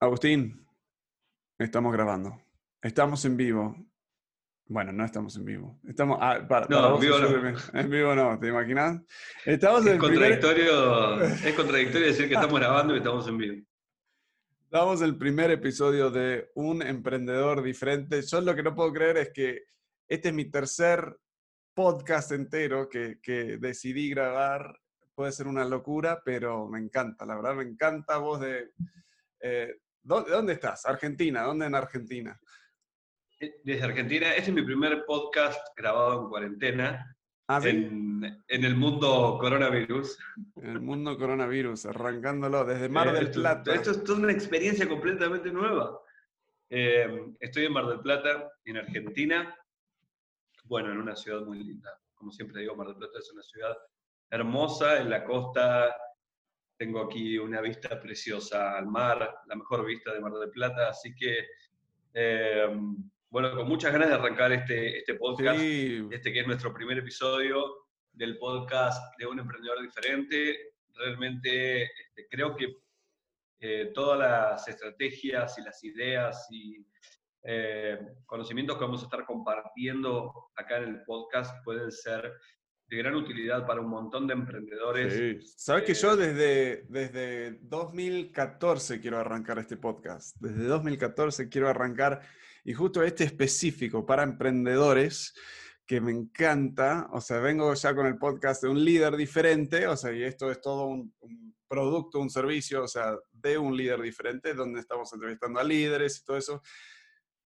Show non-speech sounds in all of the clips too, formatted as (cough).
Agustín, estamos grabando. Estamos en vivo. Bueno, no estamos en vivo. Estamos ah, no, en, vivo no. en vivo no, ¿te imaginas? Estamos es, contradictorio, es contradictorio decir que estamos grabando y estamos en vivo. Estamos en el primer episodio de Un Emprendedor Diferente. Yo lo que no puedo creer es que este es mi tercer podcast entero que, que decidí grabar. Puede ser una locura, pero me encanta, la verdad me encanta vos de... Eh, ¿Dónde, ¿Dónde estás? Argentina, ¿dónde en Argentina? Eh, desde Argentina. Este es mi primer podcast grabado en cuarentena. ¿Ah, sí? en, en, el mundo coronavirus. En el mundo coronavirus, arrancándolo desde Mar del Plata. Esto, esto es toda una experiencia completamente nueva. Eh, estoy en Mar del Plata, en Argentina. Bueno, en una ciudad muy linda. Como siempre digo, Mar del Plata es una ciudad hermosa en la costa tengo aquí una vista preciosa al mar, la mejor vista de Mar del Plata, así que, eh, bueno, con muchas ganas de arrancar este, este podcast, este que es nuestro primer episodio del podcast de un emprendedor diferente. Realmente este, creo que eh, todas las estrategias y las ideas y eh, conocimientos que vamos a estar compartiendo acá en el podcast pueden ser de gran utilidad para un montón de emprendedores. Sí. Sabes que yo desde, desde 2014 quiero arrancar este podcast. Desde 2014 quiero arrancar, y justo este específico para emprendedores, que me encanta. O sea, vengo ya con el podcast de un líder diferente, o sea, y esto es todo un, un producto, un servicio, o sea, de un líder diferente, donde estamos entrevistando a líderes y todo eso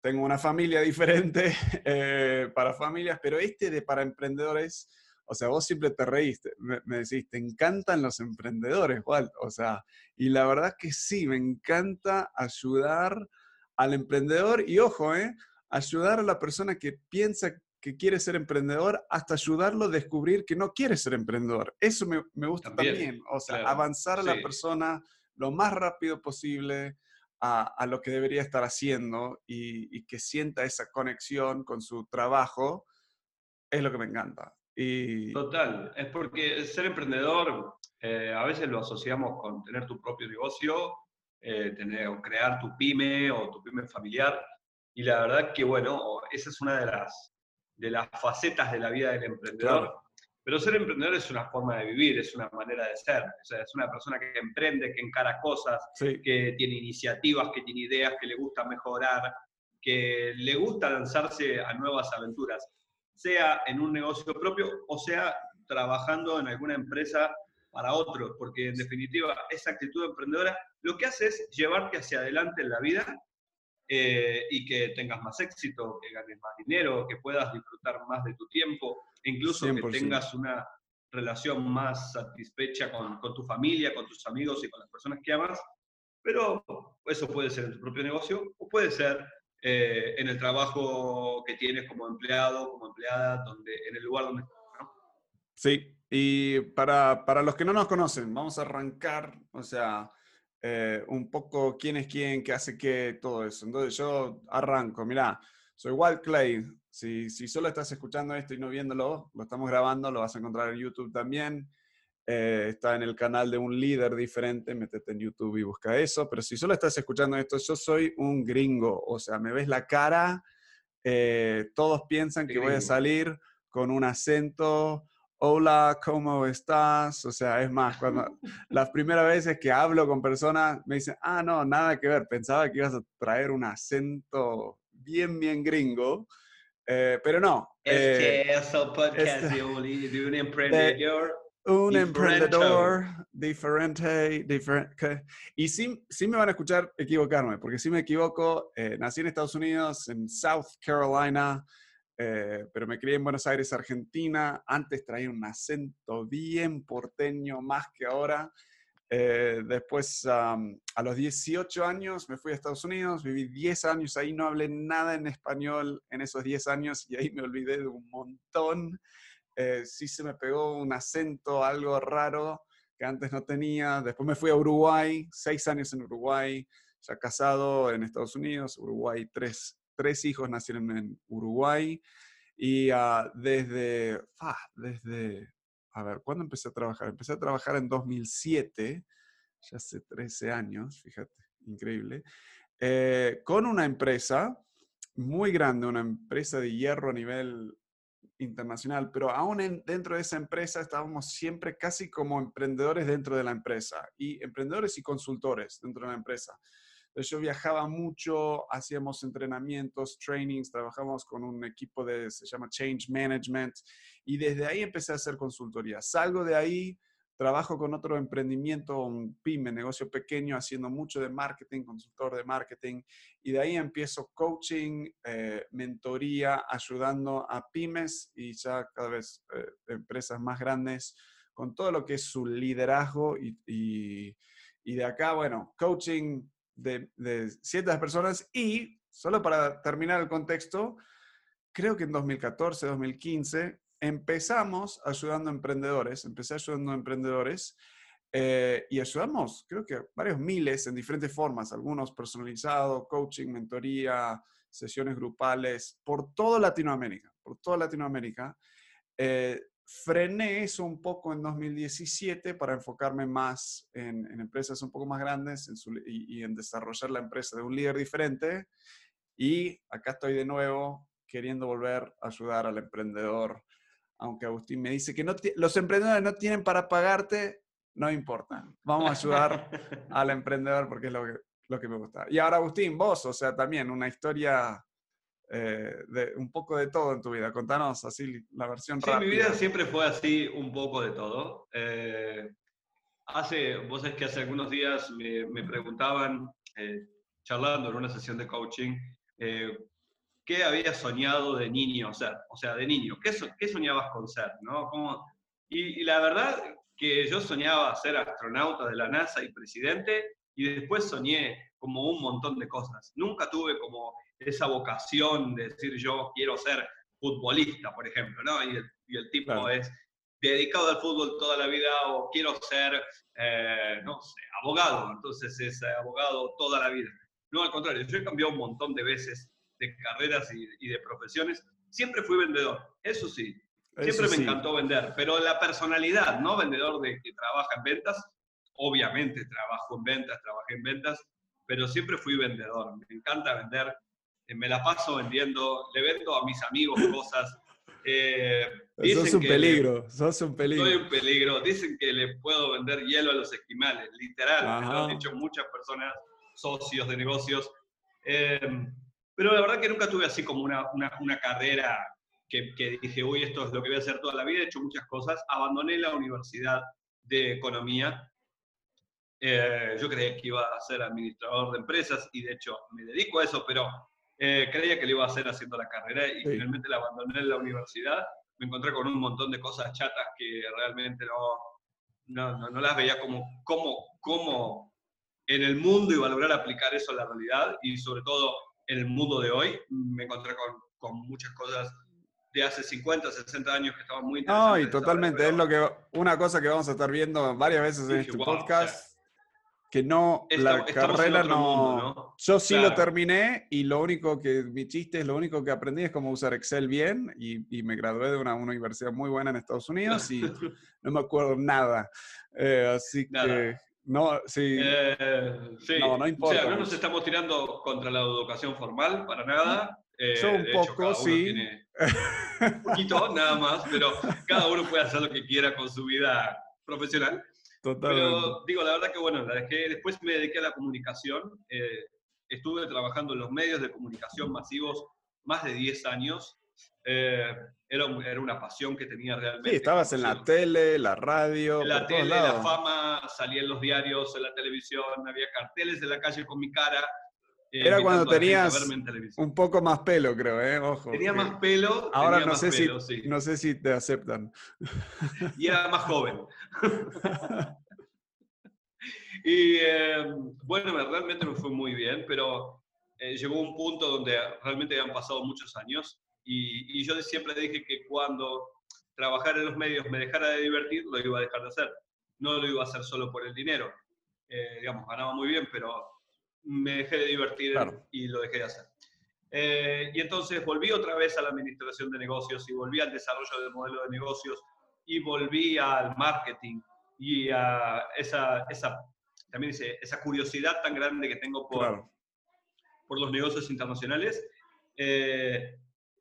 tengo una familia diferente (laughs) eh, para familias, pero este de para emprendedores o sea, vos siempre te reíste, me, decís, te encantan los emprendedores, Walt. O sea, y la verdad que sí, me encanta ayudar al emprendedor y ojo, ¿eh? ayudar a la persona que piensa que quiere ser emprendedor hasta ayudarlo a descubrir que no quiere ser emprendedor. Eso me, me gusta también, o sea, avanzar a la persona lo más rápido posible a, a lo que debería estar haciendo y, y, que sienta esa conexión con su trabajo, es lo que me encanta. Total, es porque ser emprendedor eh, a veces lo asociamos con tener tu propio negocio, eh, tener, o crear tu pyme o tu pyme familiar. Y la verdad que, bueno, esa es una de las, de las facetas de la vida del emprendedor. Pero ser emprendedor es una forma de vivir, es una manera de ser. O sea, es una persona que emprende, que encara cosas, que tiene iniciativas, que tiene ideas, que le gusta mejorar, que le gusta lanzarse a nuevas aventuras sea en un negocio propio o sea trabajando en alguna empresa para otros, porque en definitiva esa actitud emprendedora lo que hace es llevarte hacia adelante en la vida eh, y que tengas más éxito, que ganes más dinero, que puedas disfrutar más de tu tiempo, e incluso que tengas una relación más satisfecha con, con, tu familia, con tus amigos y con las personas que amas. Pero eso puede ser en tu propio negocio o puede ser eh, en el trabajo que tienes como empleado, como empleada, donde, en el lugar donde estás. ¿no? Sí, y para, para, los que no nos conocen, vamos a arrancar, o sea, eh, un poco quién es quién, qué hace qué, todo eso. Entonces yo arranco, mira, soy Walt Clay. Si, si solo estás escuchando esto y no viéndolo, lo estamos grabando, lo vas a encontrar en YouTube también. Eh, está en el canal de un líder diferente, métete en YouTube y busca eso, pero si solo estás escuchando esto, yo soy un gringo, o sea, me ves la cara, eh, todos piensan que voy a salir con un acento, hola, ¿cómo estás? O sea, es más, cuando (laughs) las primeras veces que hablo con personas me dicen, ah, no, nada que ver, pensaba que ibas a traer un acento bien, bien gringo. Eh, pero no. Es el podcast este, de un emprendedor un emprendedor diferente, diferente. Y sí, sí me van a escuchar equivocarme, porque si me equivoco, eh, nací en Estados Unidos, en South Carolina, eh, pero me crié en Buenos Aires, Argentina. Antes traía un acento bien porteño, más que ahora. Eh, después, um, a los 18 años, me fui a Estados Unidos, viví 10 años ahí, no hablé nada en español en esos 10 años y ahí me olvidé de un montón eh, sí se me pegó un acento, algo raro que antes no tenía. Después me fui a Uruguay, seis años en Uruguay, ya casado en Estados Unidos, Uruguay, tres, tres hijos nacieron en Uruguay. Y uh, desde, ah, desde, a ver, ¿cuándo empecé a trabajar? Empecé a trabajar en 2007, ya hace 13 años, fíjate. increíble, eh, con una empresa muy grande, una empresa de hierro a nivel internacional, pero aún dentro de esa empresa estábamos siempre casi como emprendedores dentro de la empresa y emprendedores y consultores dentro de la empresa. Entonces yo viajaba mucho, hacíamos entrenamientos, trainings, trabajamos con un equipo de, se llama Change Management, y desde ahí empecé a hacer consultoría. Salgo de ahí, Trabajo con otro emprendimiento, un pyme, negocio pequeño, haciendo mucho de marketing, consultor de marketing. Y de ahí empiezo coaching, eh, mentoría, ayudando a pymes y ya cada vez eh, empresas más grandes con todo lo que es su liderazgo. Y, y, de acá, bueno, coaching de ciertas personas. Y solo para terminar el contexto, creo que en 2014, 2015 empezamos ayudando a emprendedores, empecé ayudando a emprendedores eh, y ayudamos, creo que varios miles en diferentes formas, algunos personalizados, coaching, mentoría, sesiones grupales, por toda Latinoamérica, por toda Latinoamérica. Eh, frené eso un poco en 2017 para enfocarme más en, empresas un poco más grandes y, y en desarrollar la empresa de un líder diferente. Y acá estoy de nuevo queriendo volver a ayudar al emprendedor aunque Agustín me dice que no los emprendedores no tienen para pagarte, no importa. Vamos a ayudar (laughs) al emprendedor porque es lo que, lo que me gusta. Y ahora, Agustín, vos, o sea, también una historia eh, de un poco de todo en tu vida. Contanos así la versión sí, mi vida siempre fue así, un poco de todo. Eh, hace, vos sabés que hace algunos días me, preguntaban, eh, charlando en una sesión de coaching, qué habías soñado de niño ser, o sea, de niño, qué, qué soñabas con ser, ¿no? y, la verdad que yo soñaba ser astronauta de la NASA y presidente, y después soñé como un montón de cosas. Nunca tuve como esa vocación de decir yo quiero ser futbolista, por ejemplo, ¿no? Y el, tipo es dedicado al fútbol toda la vida o quiero ser, eh, no sé, abogado, entonces es abogado toda la vida. No, al contrario, yo he cambiado un montón de veces de carreras y, de profesiones, siempre fui vendedor, eso sí, siempre me encantó vender, pero la personalidad, ¿no? Vendedor de que trabaja en ventas, obviamente trabajo en ventas, trabajé en ventas, pero siempre fui vendedor, me encanta vender, eh, me la paso vendiendo, le vendo a mis amigos cosas. Eh, sos un peligro, sos un peligro. Soy un peligro. Dicen que le puedo vender hielo a los esquimales, literal. Me lo han dicho muchas personas, socios de negocios. Eh, pero la verdad que nunca tuve así como una, una, carrera que, que, dije, uy, esto es lo que voy a hacer toda la vida. He hecho muchas cosas. Abandoné la universidad de economía. Eh, yo creía que iba a ser administrador de empresas y de hecho me dedico a eso, pero eh, creía que lo iba a hacer haciendo la carrera y finalmente la abandoné en la universidad. Me encontré con un montón de cosas chatas que realmente no, no, no, las veía como, como, como en el mundo iba a lograr aplicar eso a la realidad y sobre todo en el mundo de hoy. Me encontré con, con muchas cosas de hace 50, 60 años que estaban muy interesantes. No, y totalmente, es lo que, una cosa que vamos a estar viendo varias veces en este podcast, que no, la carrera no, Yo sí lo terminé y lo único que, mi chiste es lo único que aprendí es cómo usar Excel bien y, y me gradué de una, universidad muy buena en Estados Unidos y (laughs) no me acuerdo nada. Eh, así que no, sí. Eh, sí. No, no importa. O sea, no nos estamos tirando contra la educación formal, para nada. Eh, Yo un poco, sí. un poquito, (laughs) nada más, pero cada uno puede hacer lo que quiera con su vida profesional. Totalmente. Pero digo, la verdad que bueno, la dejé, después me dediqué a la comunicación. Eh, estuve trabajando en los medios de comunicación masivos más de 10 años. Eh, era, era, una pasión que tenía realmente. Sí, estabas en la tele, la radio. En la tele, la fama, salía en los diarios, en la televisión, había carteles en la calle con mi cara. Eh, era cuando tenías un poco más pelo, creo, ¿eh? Ojo. Tenía más pelo. Ahora no, sé si, no sé si te aceptan. Y era más joven. (laughs) y eh, bueno, realmente me fue muy bien, pero llegó un punto donde realmente habían pasado muchos años y, yo siempre dije que cuando trabajar en los medios me dejara de divertir, lo iba a dejar de hacer. No lo iba a hacer solo por el dinero. Eh, digamos, ganaba muy bien, pero me dejé de divertir y lo dejé de hacer. Eh, y entonces volví otra vez a la administración de negocios y volví al desarrollo del modelo de negocios y volví al marketing y a esa, esa también esa curiosidad tan grande que tengo por, por los negocios internacionales. Eh,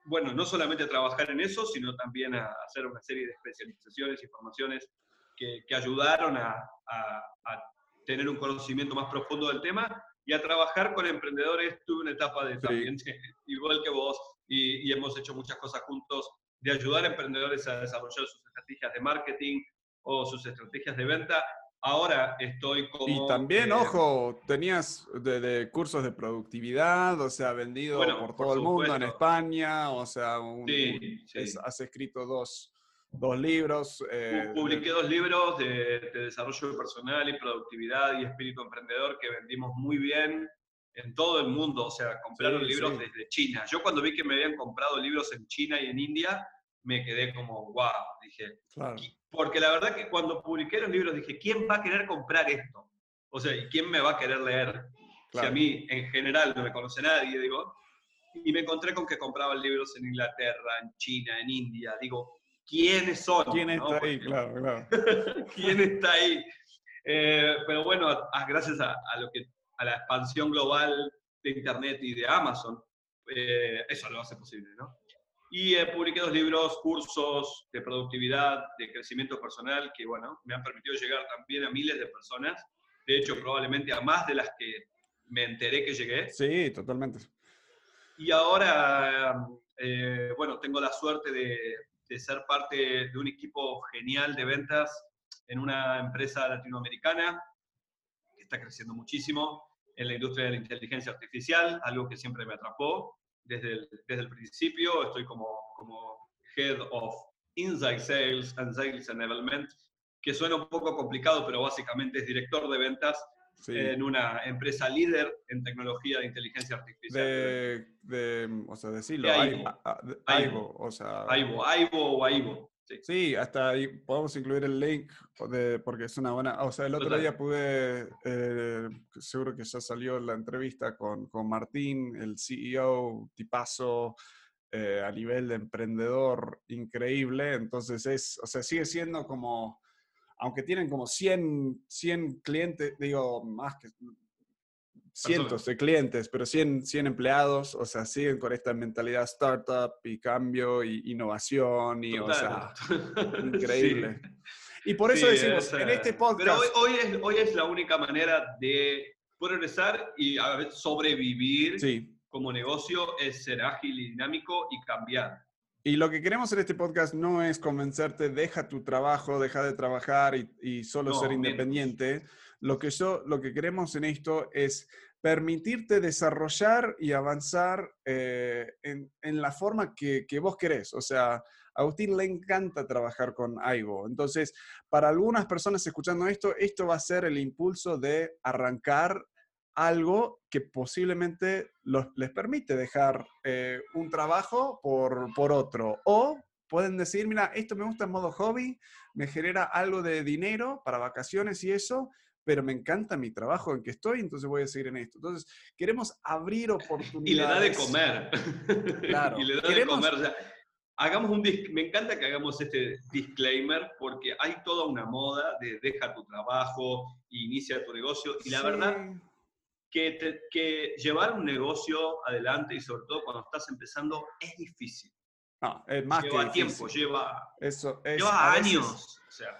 bueno, no solamente a trabajar en eso, sino también a hacer una serie de especializaciones y formaciones que, que ayudaron a, a, tener un conocimiento más profundo del tema y a trabajar con emprendedores. Tuve una etapa de también, (laughs) igual que vos, y, y, hemos hecho muchas cosas juntos de ayudar a emprendedores a desarrollar sus estrategias de marketing o sus estrategias de venta. Ahora estoy como... Y también, ojo, tenías de, cursos de productividad, o sea, vendido por todo el mundo en España, o sea, has escrito dos, dos libros. Eh, Publiqué dos libros de, desarrollo personal y productividad y espíritu emprendedor que vendimos muy bien en todo el mundo, o sea, compraron libros desde China. Yo cuando vi que me habían comprado libros en China y en India, me quedé como, wow, dije. Porque la verdad que cuando publiqué los libros dije, ¿quién va a querer comprar esto? O sea, ¿y quién me va a querer leer? Si a mí en general no me conoce nadie, digo. Y me encontré con que compraban libros en Inglaterra, en China, en India. Digo, ¿quiénes son? ¿Quién está ahí? Claro, claro. (laughs) ¿Quién está ahí? Eh, pero bueno, gracias a, lo que, a la expansión global de Internet y de Amazon, eh, eso lo hace posible, ¿no? Y eh, publiqué dos libros, cursos de productividad, de crecimiento personal, que bueno, me han permitido llegar también a miles de personas. De hecho, probablemente a más de las que me enteré que llegué. Sí, totalmente. Y ahora, eh, bueno, tengo la suerte de, de ser parte de un equipo genial de ventas en una empresa latinoamericana que está creciendo muchísimo en la industria de la inteligencia artificial, algo que siempre me atrapó desde el, desde el principio. Estoy como, como Head of Inside Sales and Sales Enablement, que suena un poco complicado, pero básicamente es director de ventas en una empresa líder en tecnología de inteligencia artificial. De, de o sea, decirlo, Aibo, o sea... Aibo, Aibo o Aibo. Sí. hasta ahí podemos incluir el link de, porque es una buena... O sea, el otro día pude, eh, seguro que ya salió la entrevista con, con Martín, el CEO, tipazo, eh, a nivel de emprendedor increíble. Entonces es, o sea, sigue siendo como, aunque tienen como 100, 100 clientes, digo, más que cientos de clientes, pero 100, 100 empleados, o sea, siguen con esta mentalidad startup y cambio y innovación y, o sea, (laughs) increíble. Y por eso decimos, en este podcast... Pero hoy, es, hoy es la única manera de progresar y a sobrevivir como negocio, es ser ágil y dinámico y cambiar. Y lo que queremos en este podcast no es convencerte, deja tu trabajo, deja de trabajar y, solo ser independiente. Lo que, yo, lo que queremos en esto es permitirte desarrollar y avanzar eh, en, la forma que, vos querés. O sea, a Agustín le encanta trabajar con Aibo. Entonces, para algunas personas escuchando esto, esto va a ser el impulso de arrancar algo que posiblemente les permite dejar eh, un trabajo por, por otro. O pueden decir, mira, esto me gusta en modo hobby, me genera algo de dinero para vacaciones y eso, pero me encanta mi trabajo en que estoy, entonces voy a seguir en esto. Entonces, queremos abrir oportunidades. (laughs) Y le da de comer. (laughs) Claro. y le da de comer. hagamos un me encanta que hagamos este disclaimer porque hay toda una moda de deja tu trabajo, inicia tu negocio y la verdad que, que llevar un negocio adelante y sobre todo cuando estás empezando es difícil. No, es más lleva tiempo, lleva, Eso lleva años. o sea,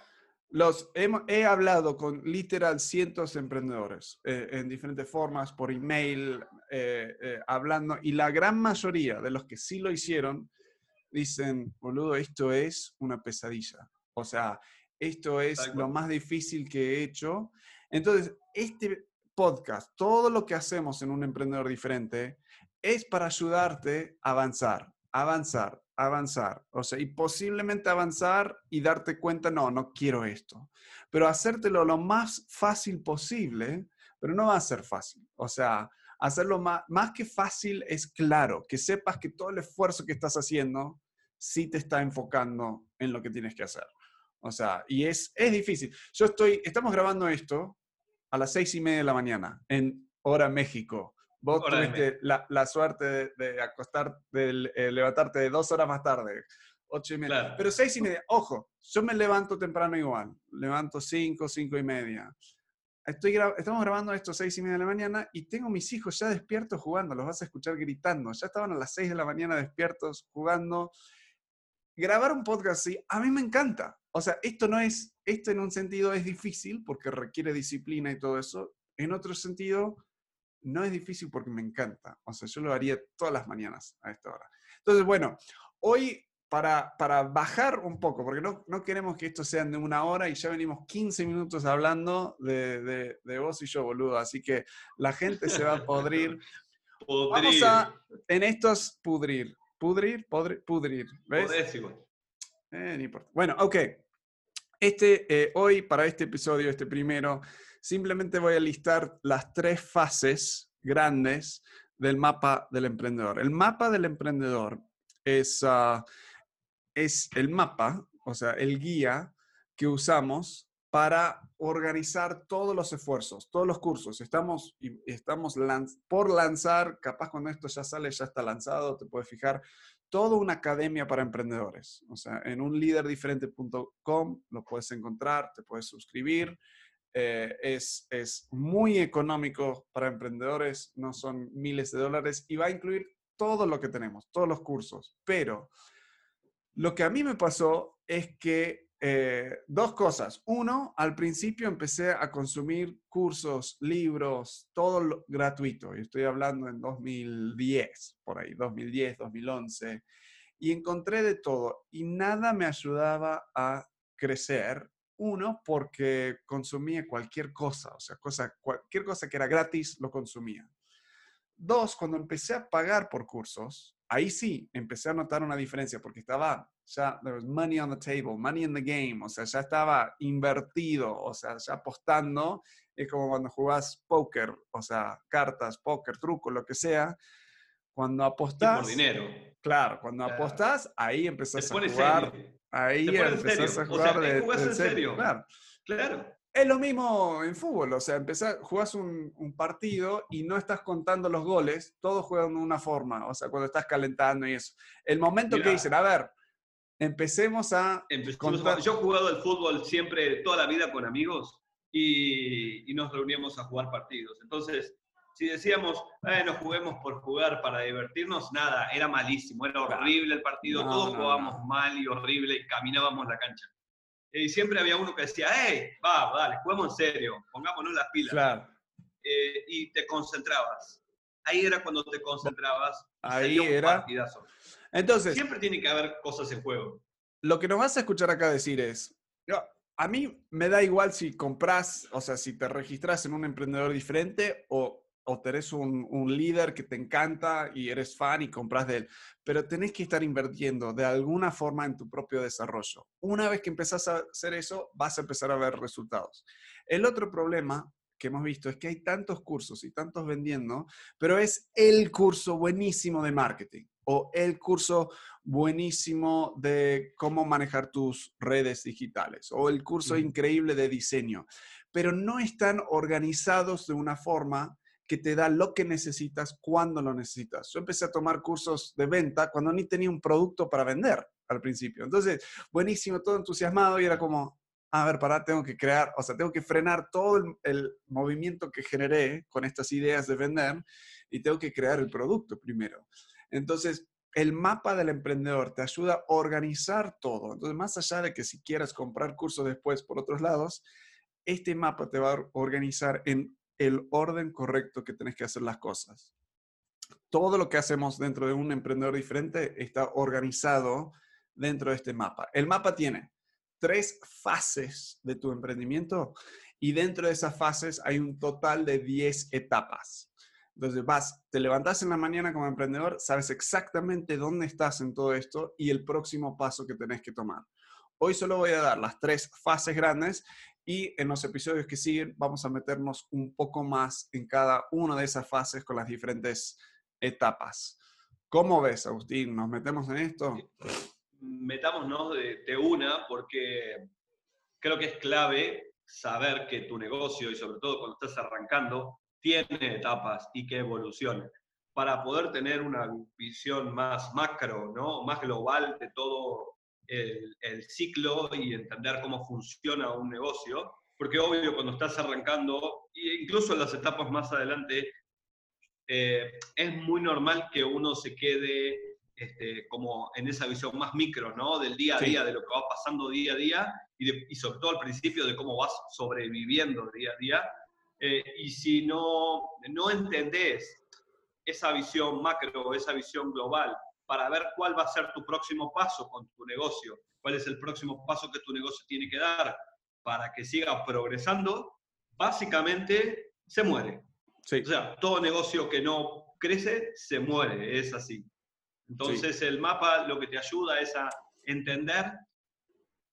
los, he, hablado con literal cientos de emprendedores eh, en diferentes formas, por email, eh, eh, hablando, y la gran mayoría de los que sí lo hicieron dicen, boludo, esto es una pesadilla. O sea, esto es lo más difícil que he hecho. Entonces, este podcast, todo lo que hacemos en un emprendedor diferente, es para ayudarte a avanzar, avanzar, avanzar, o sea, y posiblemente avanzar y darte cuenta, no, no quiero esto, pero hacértelo lo más fácil posible, pero no va a ser fácil, o sea, hacerlo más, que fácil es claro, que sepas que todo el esfuerzo que estás haciendo sí te está enfocando en lo que tienes que hacer. O sea, y es, es difícil. Yo estoy, estamos grabando esto a las seis y media de la mañana en hora México. Vos tuviste la, suerte de, acostar, de eh, levantarte de dos horas más tarde, ocho y media. Pero seis y media, ojo, yo me levanto temprano igual, levanto cinco, cinco y media. estoy estamos grabando esto a seis y media de la mañana y tengo mis hijos ya despiertos jugando, los vas a escuchar gritando. Ya estaban a las seis de la mañana despiertos jugando. Grabar un podcast así, a mí me encanta. O sea, esto no es, esto en un sentido es difícil porque requiere disciplina y todo eso. En otro sentido, no es difícil porque me encanta. O sea, yo lo haría todas las mañanas a esta hora. Entonces, bueno, hoy para, para bajar un poco, porque no, no queremos que esto sea de una hora y ya venimos 15 minutos hablando de, de, vos y yo, boludo. Así que la gente se va a podrir. (laughs) Vamos a, en estos, pudrir. Pudrir, podrir, pudrir. ¿Ves? Eh, bueno, ok. Este, eh, hoy, para este episodio, este primero, simplemente voy a listar las tres fases grandes del mapa del emprendedor. El mapa del emprendedor es, ah, es el mapa, o sea, el guía que usamos para organizar todos los esfuerzos, todos los cursos. Estamos, estamos por lanzar, capaz cuando esto ya sale, ya está lanzado, te puedes fijar, toda una academia para emprendedores. O sea, en un líderdiferente.com lo puedes encontrar, te puedes suscribir. Eh, es, es muy económico para emprendedores, no son miles de dólares y va a incluir todo lo que tenemos, todos los cursos. Pero lo que a mí me pasó es que eh, dos cosas. Uno, al principio empecé a consumir cursos, libros, todo gratuito. Y estoy hablando en 2010, por ahí, 2010, 2011. Y encontré de todo y nada me ayudaba a crecer uno, porque consumía cualquier cosa, o sea, cosa, cualquier cosa que era gratis lo consumía. Dos, cuando empecé a pagar por cursos, ahí sí empecé a notar una diferencia porque estaba ya, there was money on the table, money in the game, o sea, ya estaba invertido, o sea, ya apostando. Es como cuando jugás póker, o sea, cartas, póker, truco, lo que sea. Cuando apostás. por dinero. Claro, cuando apostás, ahí empezás a jugar. Ahí empezás a jugar de, en serio. Claro. claro. Es lo mismo en fútbol, o sea, empezás, jugás un, partido y no estás contando los goles, todos juegan de una forma, o sea, cuando estás calentando y eso. El momento que dicen, a ver, empecemos a... Yo he jugado al fútbol siempre, toda la vida con amigos y, y nos reuníamos a jugar partidos. Entonces, si decíamos, eh, nos juguemos por jugar para divertirnos, nada, era malísimo, era horrible el partido, todos jugábamos mal y horrible y caminábamos la cancha. Y siempre había uno que decía, hey, va, dale, juguemos en serio, pongámonos las pilas. Claro. Eh, y te concentrabas. Ahí era cuando te concentrabas. Ahí era. Partidazo. Entonces. Siempre tiene que haber cosas en juego. Lo que nos vas a escuchar acá decir es. A mí me da igual si compras, o sea, si te registras en un emprendedor diferente o o tenés un, un, líder que te encanta y eres fan y compras de él, pero tenés que estar invirtiendo de alguna forma en tu propio desarrollo. Una vez que empezás a hacer eso, vas a empezar a ver resultados. El otro problema que hemos visto es que hay tantos cursos y tantos vendiendo, pero es el curso buenísimo de marketing o el curso buenísimo de cómo manejar tus redes digitales o el curso increíble de diseño, pero no están organizados de una forma que te da lo que necesitas cuando lo necesitas. Yo empecé a tomar cursos de venta cuando ni tenía un producto para vender al principio. Entonces, buenísimo, todo entusiasmado y era como, a ver, para, tengo que crear, o sea, tengo que frenar todo el, movimiento que generé con estas ideas de vender y tengo que crear el producto primero. Entonces, el mapa del emprendedor te ayuda a organizar todo. Entonces, más allá de que si quieras comprar cursos después por otros lados, este mapa te va a organizar en el orden correcto que tenés que hacer las cosas. Todo lo que hacemos dentro de un emprendedor diferente está organizado dentro de este mapa. El mapa tiene tres fases de tu emprendimiento y dentro de esas fases hay un total de 10 etapas. Entonces vas, te levantas en la mañana como emprendedor, sabes exactamente dónde estás en todo esto y el próximo paso que tenés que tomar. Hoy solo voy a dar las tres fases grandes y en los episodios que siguen vamos a meternos un poco más en cada una de esas fases con las diferentes etapas. ¿Cómo ves, Agustín? ¿Nos metemos en esto? Metámonos de, de una porque creo que es clave saber que tu negocio y sobre todo cuando estás arrancando tiene etapas y que evolucione para poder tener una visión más macro, ¿no? más global de todo el, ciclo y entender cómo funciona un negocio, porque obvio cuando estás arrancando, e incluso en las etapas más adelante, eh, es muy normal que uno se quede este, como en esa visión más micro, ¿no? Del día a día, de lo que va pasando día a día y, sobre todo al principio de cómo vas sobreviviendo día a día. Eh, y si no, no entendés esa visión macro, esa visión global, para ver cuál va a ser tu próximo paso con tu negocio, cuál es el próximo paso que tu negocio tiene que dar para que siga progresando, básicamente se muere. O sea, todo negocio que no crece se muere, es así. Entonces el mapa lo que te ayuda es a entender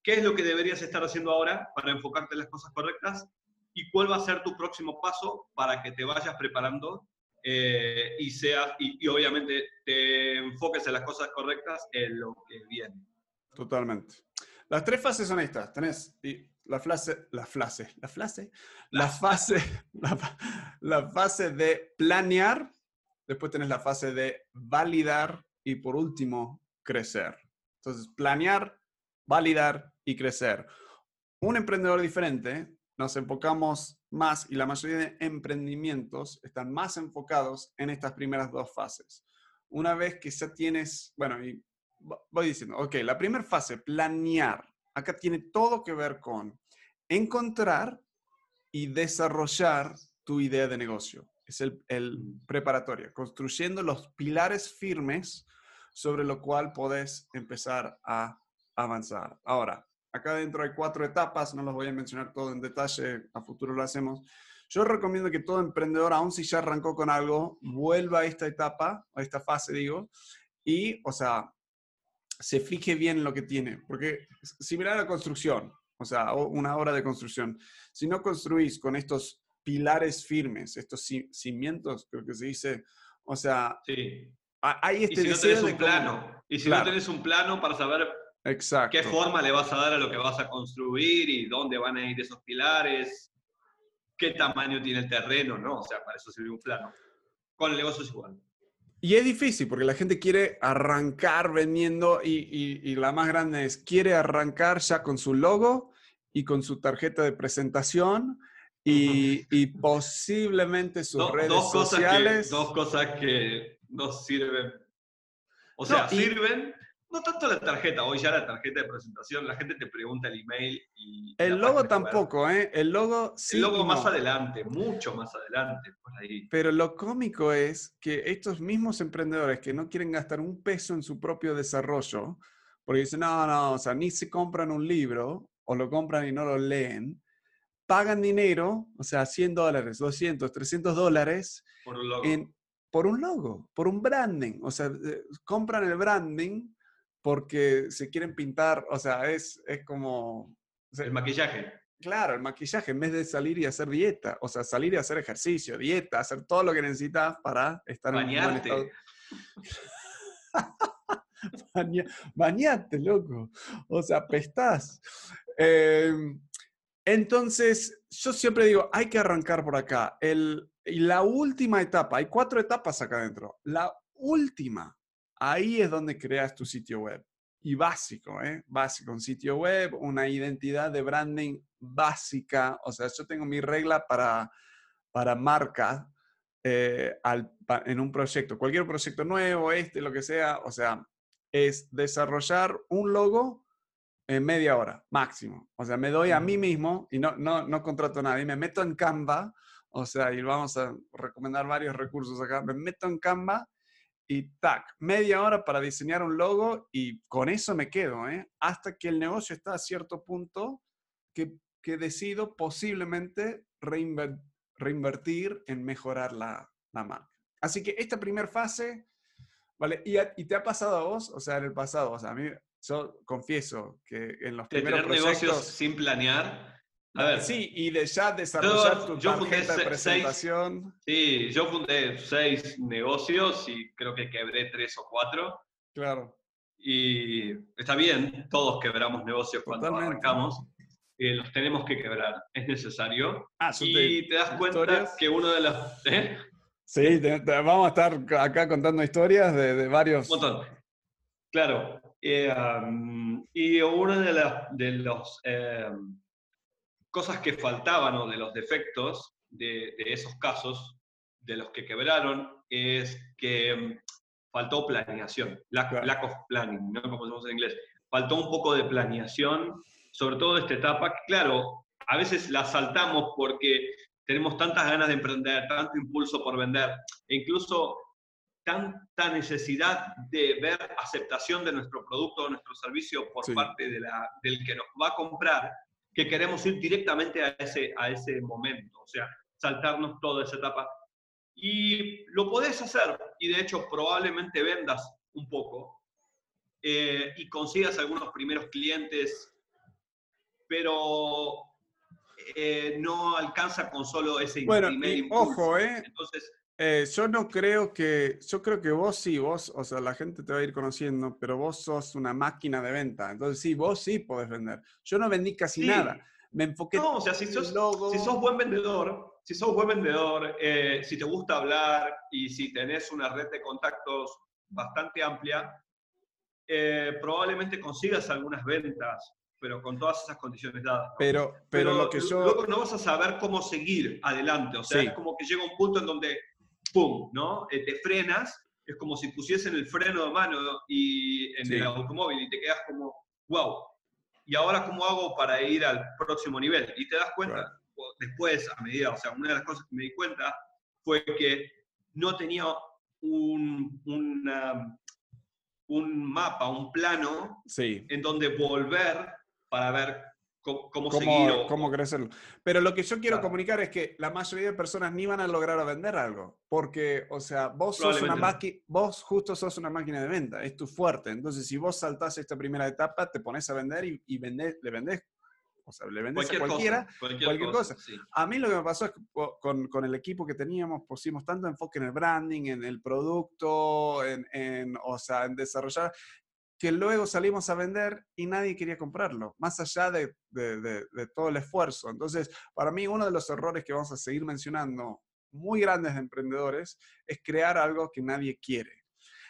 qué es lo que deberías estar haciendo ahora para enfocarte en las cosas correctas y cuál va a ser tu próximo paso para que te vayas preparando eh, y, seas, y, obviamente te enfoques en las cosas correctas en lo que viene. Totalmente. Las tres fases son estas. Tenés la fase, la fase, la fase, la fase, la fase de planear, después tenés la fase de validar y por último, crecer. Entonces, planear, validar y crecer. Un emprendedor diferente, nos enfocamos más y la mayoría de emprendimientos están más enfocados en estas primeras dos fases. Una vez que ya tienes, bueno, y voy diciendo, ok, la primera fase, planear. Acá tiene todo que ver con encontrar y desarrollar tu idea de negocio. Es el, el preparatorio, construyendo los pilares firmes sobre lo cual podés empezar a avanzar. Ahora, acá dentro hay cuatro etapas, no los voy a mencionar todo en detalle, a futuro lo hacemos. Yo recomiendo que todo emprendedor, aun si ya arrancó con algo, vuelva a esta etapa, a esta fase, digo, y, o sea, se fije bien en lo que tiene. Porque similar a la construcción, o sea, una obra de construcción, si no construís con estos pilares firmes, estos cimientos, creo que se dice, o sea, sí. Hay este y si no tenés un plano, y si no tenés un plano para saber qué forma le vas a dar a lo que vas a construir y dónde van a ir esos pilares, qué tamaño tiene el terreno, ¿no? O sea, para eso sirve un plano. Con el negocio es igual. Y es difícil porque la gente quiere arrancar vendiendo y, y, la más grande es, quiere arrancar ya con su logo y con su tarjeta de presentación y, y posiblemente sus redes sociales. dos cosas que no sirven. O sea, sirven, no tanto la tarjeta, hoy ya la tarjeta de presentación, la gente te pregunta el email y... El logo tampoco, ¿eh? El logo sí. El logo más adelante, mucho más adelante, por ahí. Pero lo cómico es que estos mismos emprendedores que no quieren gastar un peso en su propio desarrollo, porque dicen, no, no, o sea, ni se compran un libro o lo compran y no lo leen, pagan dinero, o sea, 100 dólares, 200, 300 dólares en, por un logo, por un branding. O sea, eh, compran el branding porque se quieren pintar, o sea, es, es como... el maquillaje. Claro, el maquillaje, en vez de salir y hacer dieta, o sea, salir y hacer ejercicio, dieta, hacer todo lo que necesitas para estar en un buen estado. (laughs) Bañate, loco. O sea, pestás. Em, entonces, yo siempre digo, hay que arrancar por acá. El, y la última etapa, hay cuatro etapas acá adentro. La última, ahí es donde creas tu sitio web. Y básico, ¿eh? Básico, un sitio web, una identidad de branding básica. O sea, yo tengo mi regla para, para marca eh, en un proyecto, cualquier proyecto nuevo, este, lo que sea. O sea, es desarrollar un logo en media hora, máximo. O sea, me doy a mí mismo y no, no, no contrato a nadie, me meto en Canva o sea, y vamos a recomendar varios recursos acá. Me meto en Canva y tac, media hora para diseñar un logo y con eso me quedo, ¿eh? Hasta que el negocio está a cierto punto que, que decido posiblemente reinvertir en mejorar la, la marca. Así que esta primera fase, ¿vale? ¿Y, ¿Y, te ha pasado a vos? O sea, en el pasado, o sea, a mí, yo confieso que en los primeros tener proyectos... negocios sin planear a ver, sí, y de ya desarrollar tu tarjeta de presentación. sí, yo fundé seis negocios y creo que quebré tres o cuatro. Claro. Y está bien, todos quebramos negocios cuando arrancamos. Eh, los tenemos que quebrar, es necesario. Ah, y te das cuenta que uno de los... ¿eh? Sí, vamos a estar acá contando historias de, varios... Un montón. Claro. Eh, y uno de, de los cosas que faltaban o de los defectos de, esos casos, de los que quebraron, es que mm, faltó planeación, lack, of planning, ¿no? como decimos en inglés. Faltó un poco de planeación, sobre todo esta etapa, que claro, a veces la saltamos porque tenemos tantas ganas de emprender, tanto impulso por vender, e incluso tanta necesidad de ver aceptación de nuestro producto o nuestro servicio por parte de la, del que nos va a comprar, que queremos ir directamente a ese, a ese momento, o sea, saltarnos toda esa etapa. Y lo podés hacer, y de hecho probablemente vendas un poco eh, y consigas algunos primeros clientes, pero eh, no alcanza con solo ese bueno, primer Ojo, ¿eh? Entonces, eh, yo no creo que, yo creo que vos sí, vos, o sea, la gente te va a ir conociendo, pero vos sos una máquina de venta. Entonces sí, vos sí podés vender. Yo no vendí casi nada. Me enfoqué. No, o sea, si sos, si sos buen vendedor, si sos buen vendedor, eh, si te gusta hablar y si tenés una red de contactos bastante amplia, eh, probablemente consigas algunas ventas, pero con todas esas condiciones dadas. Pero, pero, lo que yo... Luego no vas a saber cómo seguir adelante. O sea, es como que llega un punto en donde ¡pum! ¿no? Eh, te frenas, es como si pusiesen el freno de mano y en el automóvil y te quedas como, wow, ¿y ahora cómo hago para ir al próximo nivel? Y te das cuenta, después, a medida, o sea, una de las cosas que me di cuenta fue que no tenía un, un mapa, un plano en donde volver para ver cómo, seguir cómo crecerlo. Pero lo que yo quiero comunicar es que la mayoría de personas ni van a lograr vender algo, porque, o sea, vos sos una máquina, vos justo sos una máquina de venta, es tu fuerte. Entonces, si vos saltás esta primera etapa, te pones a vender y, y le vendés o sea, le vendes a cualquiera, cualquier, cosa. A mí lo que me pasó es que con, con, el equipo que teníamos pusimos tanto enfoque en el branding, en el producto, en, en, o sea, en desarrollar, que luego salimos a vender y nadie quería comprarlo, más allá de, de, todo el esfuerzo. Entonces, para mí, uno de los errores que vamos a seguir mencionando, muy grandes de emprendedores, es crear algo que nadie quiere.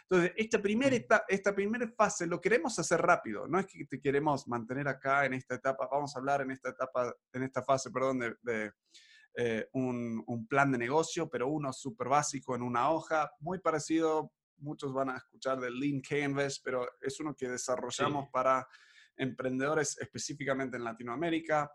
Entonces, esta primera, esta primera fase lo queremos hacer rápido, no es que te queremos mantener acá en esta etapa, vamos a hablar en esta etapa, en esta fase, perdón, de, eh, un, un, plan de negocio, pero uno súper básico en una hoja, muy parecido muchos van a escuchar del Lean Canvas, pero es uno que desarrollamos para emprendedores específicamente en Latinoamérica.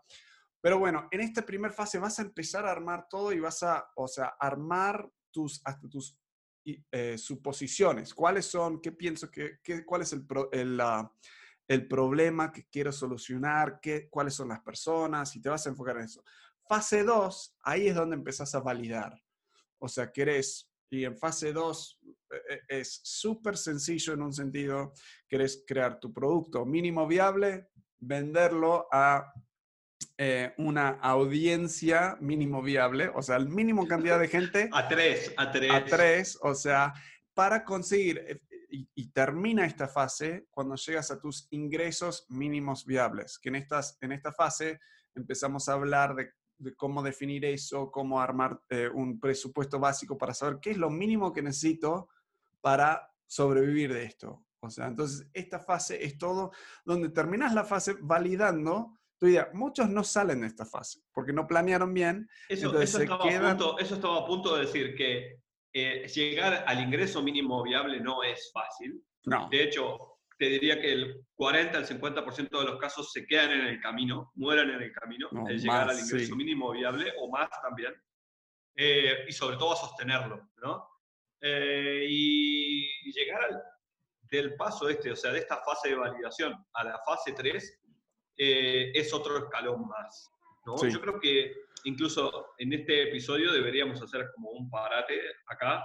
Pero bueno, en esta primera fase vas a empezar a armar todo y vas a, o sea, armar tus, hasta tus eh, suposiciones. ¿Cuáles son? ¿Qué pienso? que ¿Cuál es el, el, el, problema que quiero solucionar? ¿Qué, ¿Cuáles son las personas? Y te vas a enfocar en eso. Fase 2, ahí es donde empezás a validar. O sea, querés y en fase 2 e, e, es súper sencillo en un sentido, querés crear tu producto mínimo viable, venderlo a eh, una audiencia mínimo viable, o sea, el mínimo cantidad de gente. (laughs) A tres, a tres. A tres, o sea, para conseguir, eh, y, y, termina esta fase cuando llegas a tus ingresos mínimos viables, que en, estas, en esta fase empezamos a hablar de de cómo definir eso, cómo armar eh, un presupuesto básico para saber qué es lo mínimo que necesito para sobrevivir de esto. O sea, entonces esta fase es todo donde terminas la fase validando tu idea. Muchos no salen de esta fase porque no planearon bien. Eso, eso, estaba, a punto, eso estaba a punto de decir que eh, llegar al ingreso mínimo viable no es fácil. No. De hecho, te diría que el 40 al 50% de los casos se quedan en el camino, mueren en el camino, de llegar al ingreso mínimo viable o más también, eh, y sobre todo a sostenerlo, ¿no? Eh, y llegar al, del paso este, o sea, de esta fase de validación a la fase 3, eh, es otro escalón más. ¿no? Yo creo que incluso en este episodio deberíamos hacer como un parate acá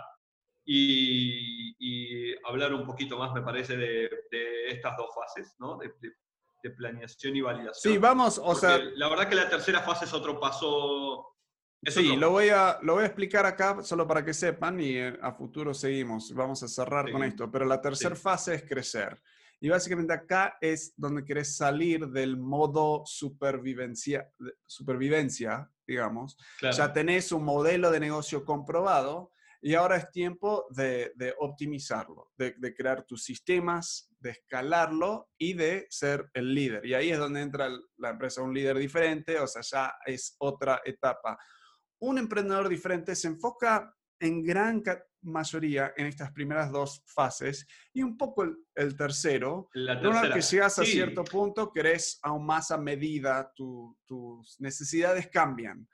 y, hablar un poquito más, me parece, de, estas dos fases, ¿no? De, planeación y validación. Sí, vamos, o sea... La verdad que la tercera fase es otro paso... sí, Lo, voy a, lo voy a explicar acá solo para que sepan y eh, a futuro seguimos. Vamos a cerrar con esto, pero la tercera fase es crecer. Y básicamente acá es donde querés salir del modo supervivencia, supervivencia digamos. Ya tenés un modelo de negocio comprobado y ahora es tiempo de, optimizarlo, de, crear tus sistemas, de escalarlo y de ser el líder. Y ahí es donde entra la empresa un líder diferente, o sea, ya es otra etapa. Un emprendedor diferente se enfoca en gran mayoría en estas primeras dos fases y un poco el, tercero. La Una que llegas a cierto punto, querés aún más a medida, tus necesidades cambian.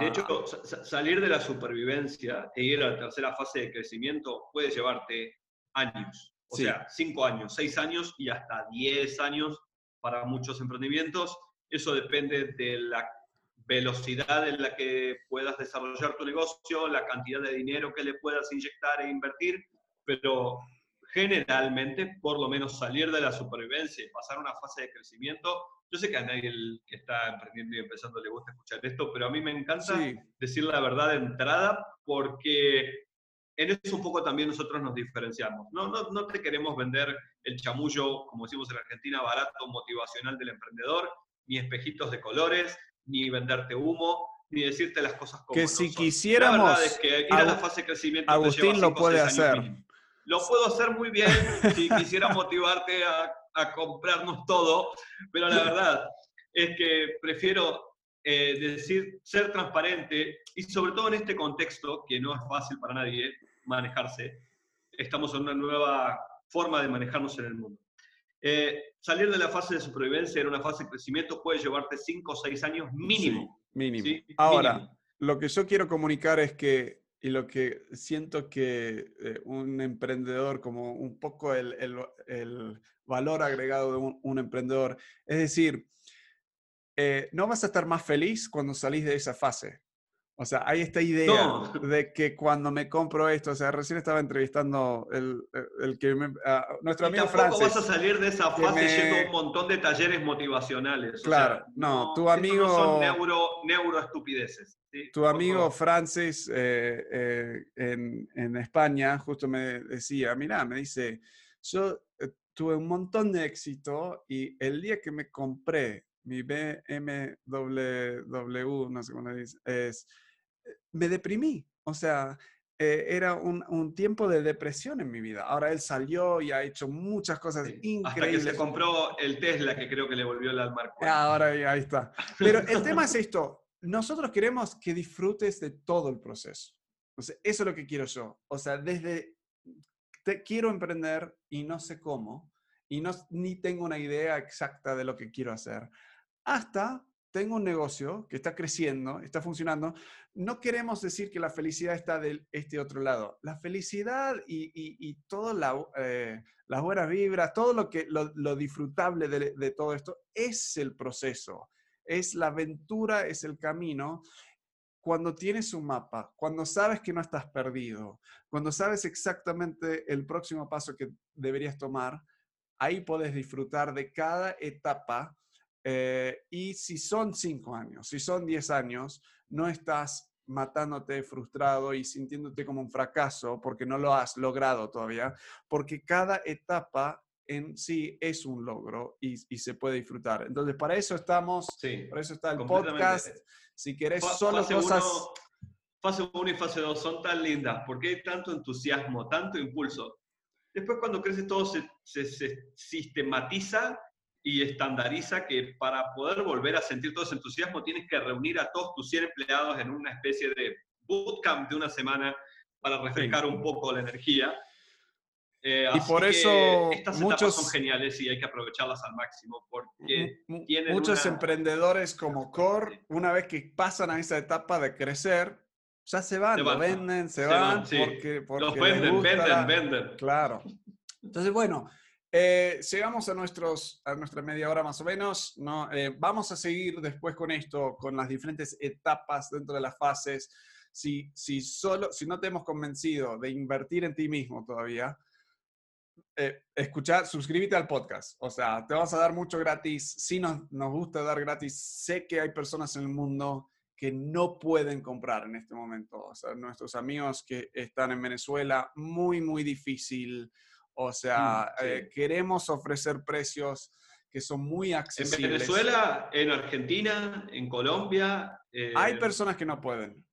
De hecho, ah. salir de la supervivencia e ir a la tercera fase de crecimiento puede llevarte años. O sea, cinco años, seis años y hasta diez años para muchos emprendimientos. Eso depende de la velocidad en la que puedas desarrollar tu negocio, la cantidad de dinero que le puedas inyectar e invertir, pero generalmente, por lo menos salir de la supervivencia y pasar a una fase de crecimiento, yo sé que a nadie que está emprendiendo y empezando le gusta escuchar esto, pero a mí me encanta decir la verdad de entrada porque en eso un poco también nosotros nos diferenciamos. No, no, no te queremos vender el chamullo, como decimos en Argentina, barato, motivacional del emprendedor, ni espejitos de colores, ni venderte humo, ni decirte las cosas como Que si quisiéramos... La verdad es que ir a la fase de crecimiento Agustín lo puede hacer. Lo puedo hacer muy bien si quisiera (laughs) motivarte a, a, comprarnos todo, pero la verdad es que prefiero eh, decir, ser transparente y sobre todo en este contexto, que no es fácil para nadie manejarse, estamos en una nueva forma de manejarnos en el mundo. Eh, salir de la fase de supervivencia en una fase de crecimiento puede llevarte 5 o 6 años mínimo. mínimo. Ahora, lo que yo quiero comunicar es que, y lo que siento que eh, un emprendedor, como un poco el, el, valor agregado de un, emprendedor, es decir, eh, no vas a estar más feliz cuando salís de esa fase. O sea, hay esta idea (laughs) de que cuando me compro esto, o sea, recién estaba entrevistando el, el que me, nuestro amigo Francis. vas a salir de esa fase yendo un montón de talleres motivacionales. Claro, no, tu amigo... No son neuro, neuroestupideces. Tu amigo Francis eh, eh, en, en, España justo me decía, mira, me dice, yo eh, tuve un montón de éxito y el día que me compré mi BMW, no sé cómo dice, es me deprimí. O sea, eh, era un, tiempo de depresión en mi vida. Ahora él salió y ha hecho muchas cosas increíbles. Hasta que se compró el Tesla que creo que le volvió el alma. Ahora ahí está. Pero el tema es esto. Nosotros queremos que disfrutes de todo el proceso. O sea, eso es lo que quiero yo. O sea, desde te quiero emprender y no sé cómo, y no, ni tengo una idea exacta de lo que quiero hacer, hasta tengo un negocio que está creciendo, está funcionando, no queremos decir que la felicidad está de este otro lado. La felicidad y, y, todas eh, las buenas vibras, todo lo, que, lo, disfrutable de, todo esto es el proceso, es la aventura, es el camino. Cuando tienes un mapa, cuando sabes que no estás perdido, cuando sabes exactamente el próximo paso que deberías tomar, ahí puedes disfrutar de cada etapa eh, y si son cinco años, si son diez años, no estás matándote frustrado y sintiéndote como un fracaso porque no lo has logrado todavía, porque cada etapa en sí es un logro y, se puede disfrutar. Entonces, para eso estamos, sí, para eso está el podcast. Si querés solo cosas... fase 1 y fase 2 son tan lindas porque hay tanto entusiasmo, tanto impulso. Después cuando crece todo se, se, se sistematiza y estandariza que para poder volver a sentir todo ese entusiasmo tienes que reunir a todos tus 100 empleados en una especie de bootcamp de una semana para refrescar un poco la energía. Eh, y por eso estas muchos son geniales y hay que aprovecharlas al máximo porque tienen muchos emprendedores como Core, una vez que pasan a esa etapa de crecer, ya se van, lo venden, se, van, porque, porque, los venden, venden, venden. Claro. Entonces, bueno, eh, llegamos a, nuestros, a nuestra media hora más o menos. ¿no? Eh, vamos a seguir después con esto, con las diferentes etapas dentro de las fases. Si, si, solo, si no te hemos convencido de invertir en ti mismo todavía, eh, escuchar, suscríbete al podcast. O sea, te vamos a dar mucho gratis. Si nos, nos gusta dar gratis, sé que hay personas en el mundo que no pueden comprar en este momento. O sea, nuestros amigos que están en Venezuela, muy, muy difícil. O sea, mm, eh, queremos ofrecer precios que son muy accesibles. En Venezuela, en Argentina, en Colombia. Hay eh, personas que no pueden.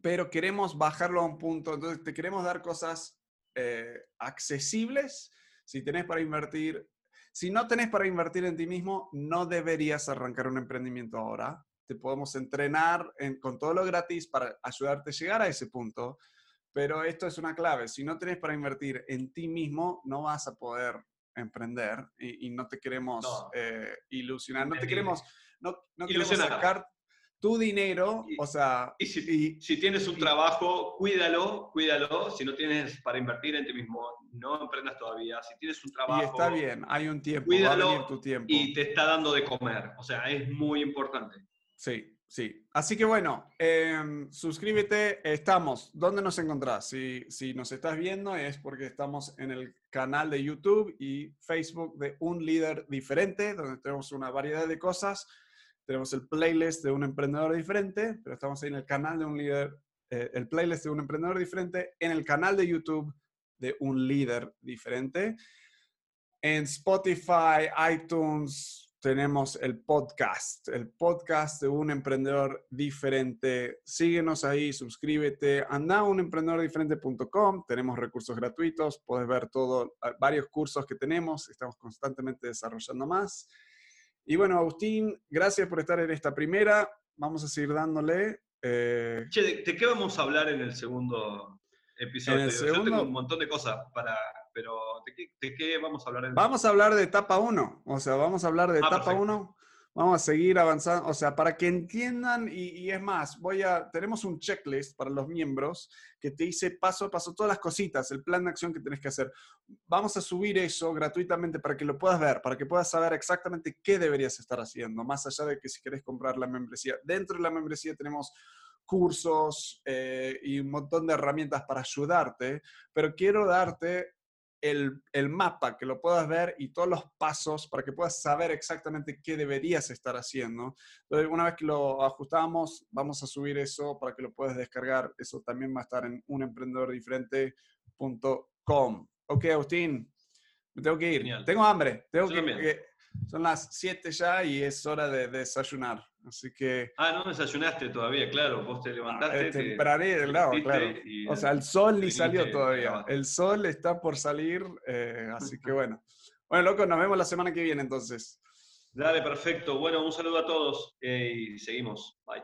pero queremos bajarlo a un punto, entonces te queremos dar cosas eh, accesibles. Si tenés para invertir, si no tenés para invertir en ti mismo, no deberías arrancar un emprendimiento ahora. Te podemos entrenar con todo lo gratis para ayudarte a llegar a ese punto. Pero esto es una clave. Si no tenés para invertir en ti mismo, no vas a poder emprender y, no te queremos eh, ilusionar. No te queremos, no, no queremos sacar tu dinero, o sea... Y si, tienes un trabajo, cuídalo, cuídalo. Si no tienes para invertir en ti mismo, no emprendas todavía. Si tienes un trabajo... Y está bien, hay un tiempo, cuídalo va a venir tu tiempo. Y te está dando de comer. O sea, es muy importante. Sí, sí. Así que bueno, em, suscríbete, estamos. ¿Dónde nos encontrás? Si, si nos estás viendo es porque estamos en el canal de YouTube y Facebook de Un Líder Diferente, donde tenemos una variedad de cosas tenemos el playlist de un emprendedor diferente, pero estamos ahí en el canal de un líder, eh, el playlist de un emprendedor diferente, en el canal de YouTube de un líder diferente. En Spotify, iTunes, tenemos el podcast, el podcast de un emprendedor diferente. Síguenos ahí, suscríbete, anda a unemprendedordiferente.com, tenemos recursos gratuitos, puedes ver todo, varios cursos que tenemos, estamos constantemente desarrollando más. Y bueno, Agustín, gracias por estar en esta primera. Vamos a seguir dándole. Eh, che, ¿de, qué vamos a hablar en el segundo episodio? Yo tengo un montón de cosas para. Pero, ¿de qué, vamos a hablar? En... Vamos a hablar de etapa 1. O sea, vamos a hablar de ah, etapa 1 Vamos a seguir avanzando, o sea, para que entiendan, y, es más, voy a, tenemos un checklist para los miembros que te dice paso a paso todas las cositas, el plan de acción que tenés que hacer. Vamos a subir eso gratuitamente para que lo puedas ver, para que puedas saber exactamente qué deberías estar haciendo, más allá de que si querés comprar la membresía. Dentro de la membresía tenemos cursos eh, y un montón de herramientas para ayudarte, pero quiero darte el, mapa, que lo puedas ver y todos los pasos para que puedas saber exactamente qué deberías estar haciendo. Entonces, una vez que lo ajustamos, vamos a subir eso para que lo puedas descargar. Eso también va a estar en unemprendedordiferente.com. Ok, Agustín, me tengo que ir. Tengo hambre. Tengo que, son las 7 ya y es hora de, desayunar. Así que. Ah, no desayunaste todavía, claro. Vos te levantaste. Temprano, claro, claro. o sea, el sol ni salió todavía. El sol está por salir, eh, así que bueno. Bueno, loco, nos vemos la semana que viene entonces. Dale, perfecto. Bueno, un saludo a todos eh, y seguimos. Bye.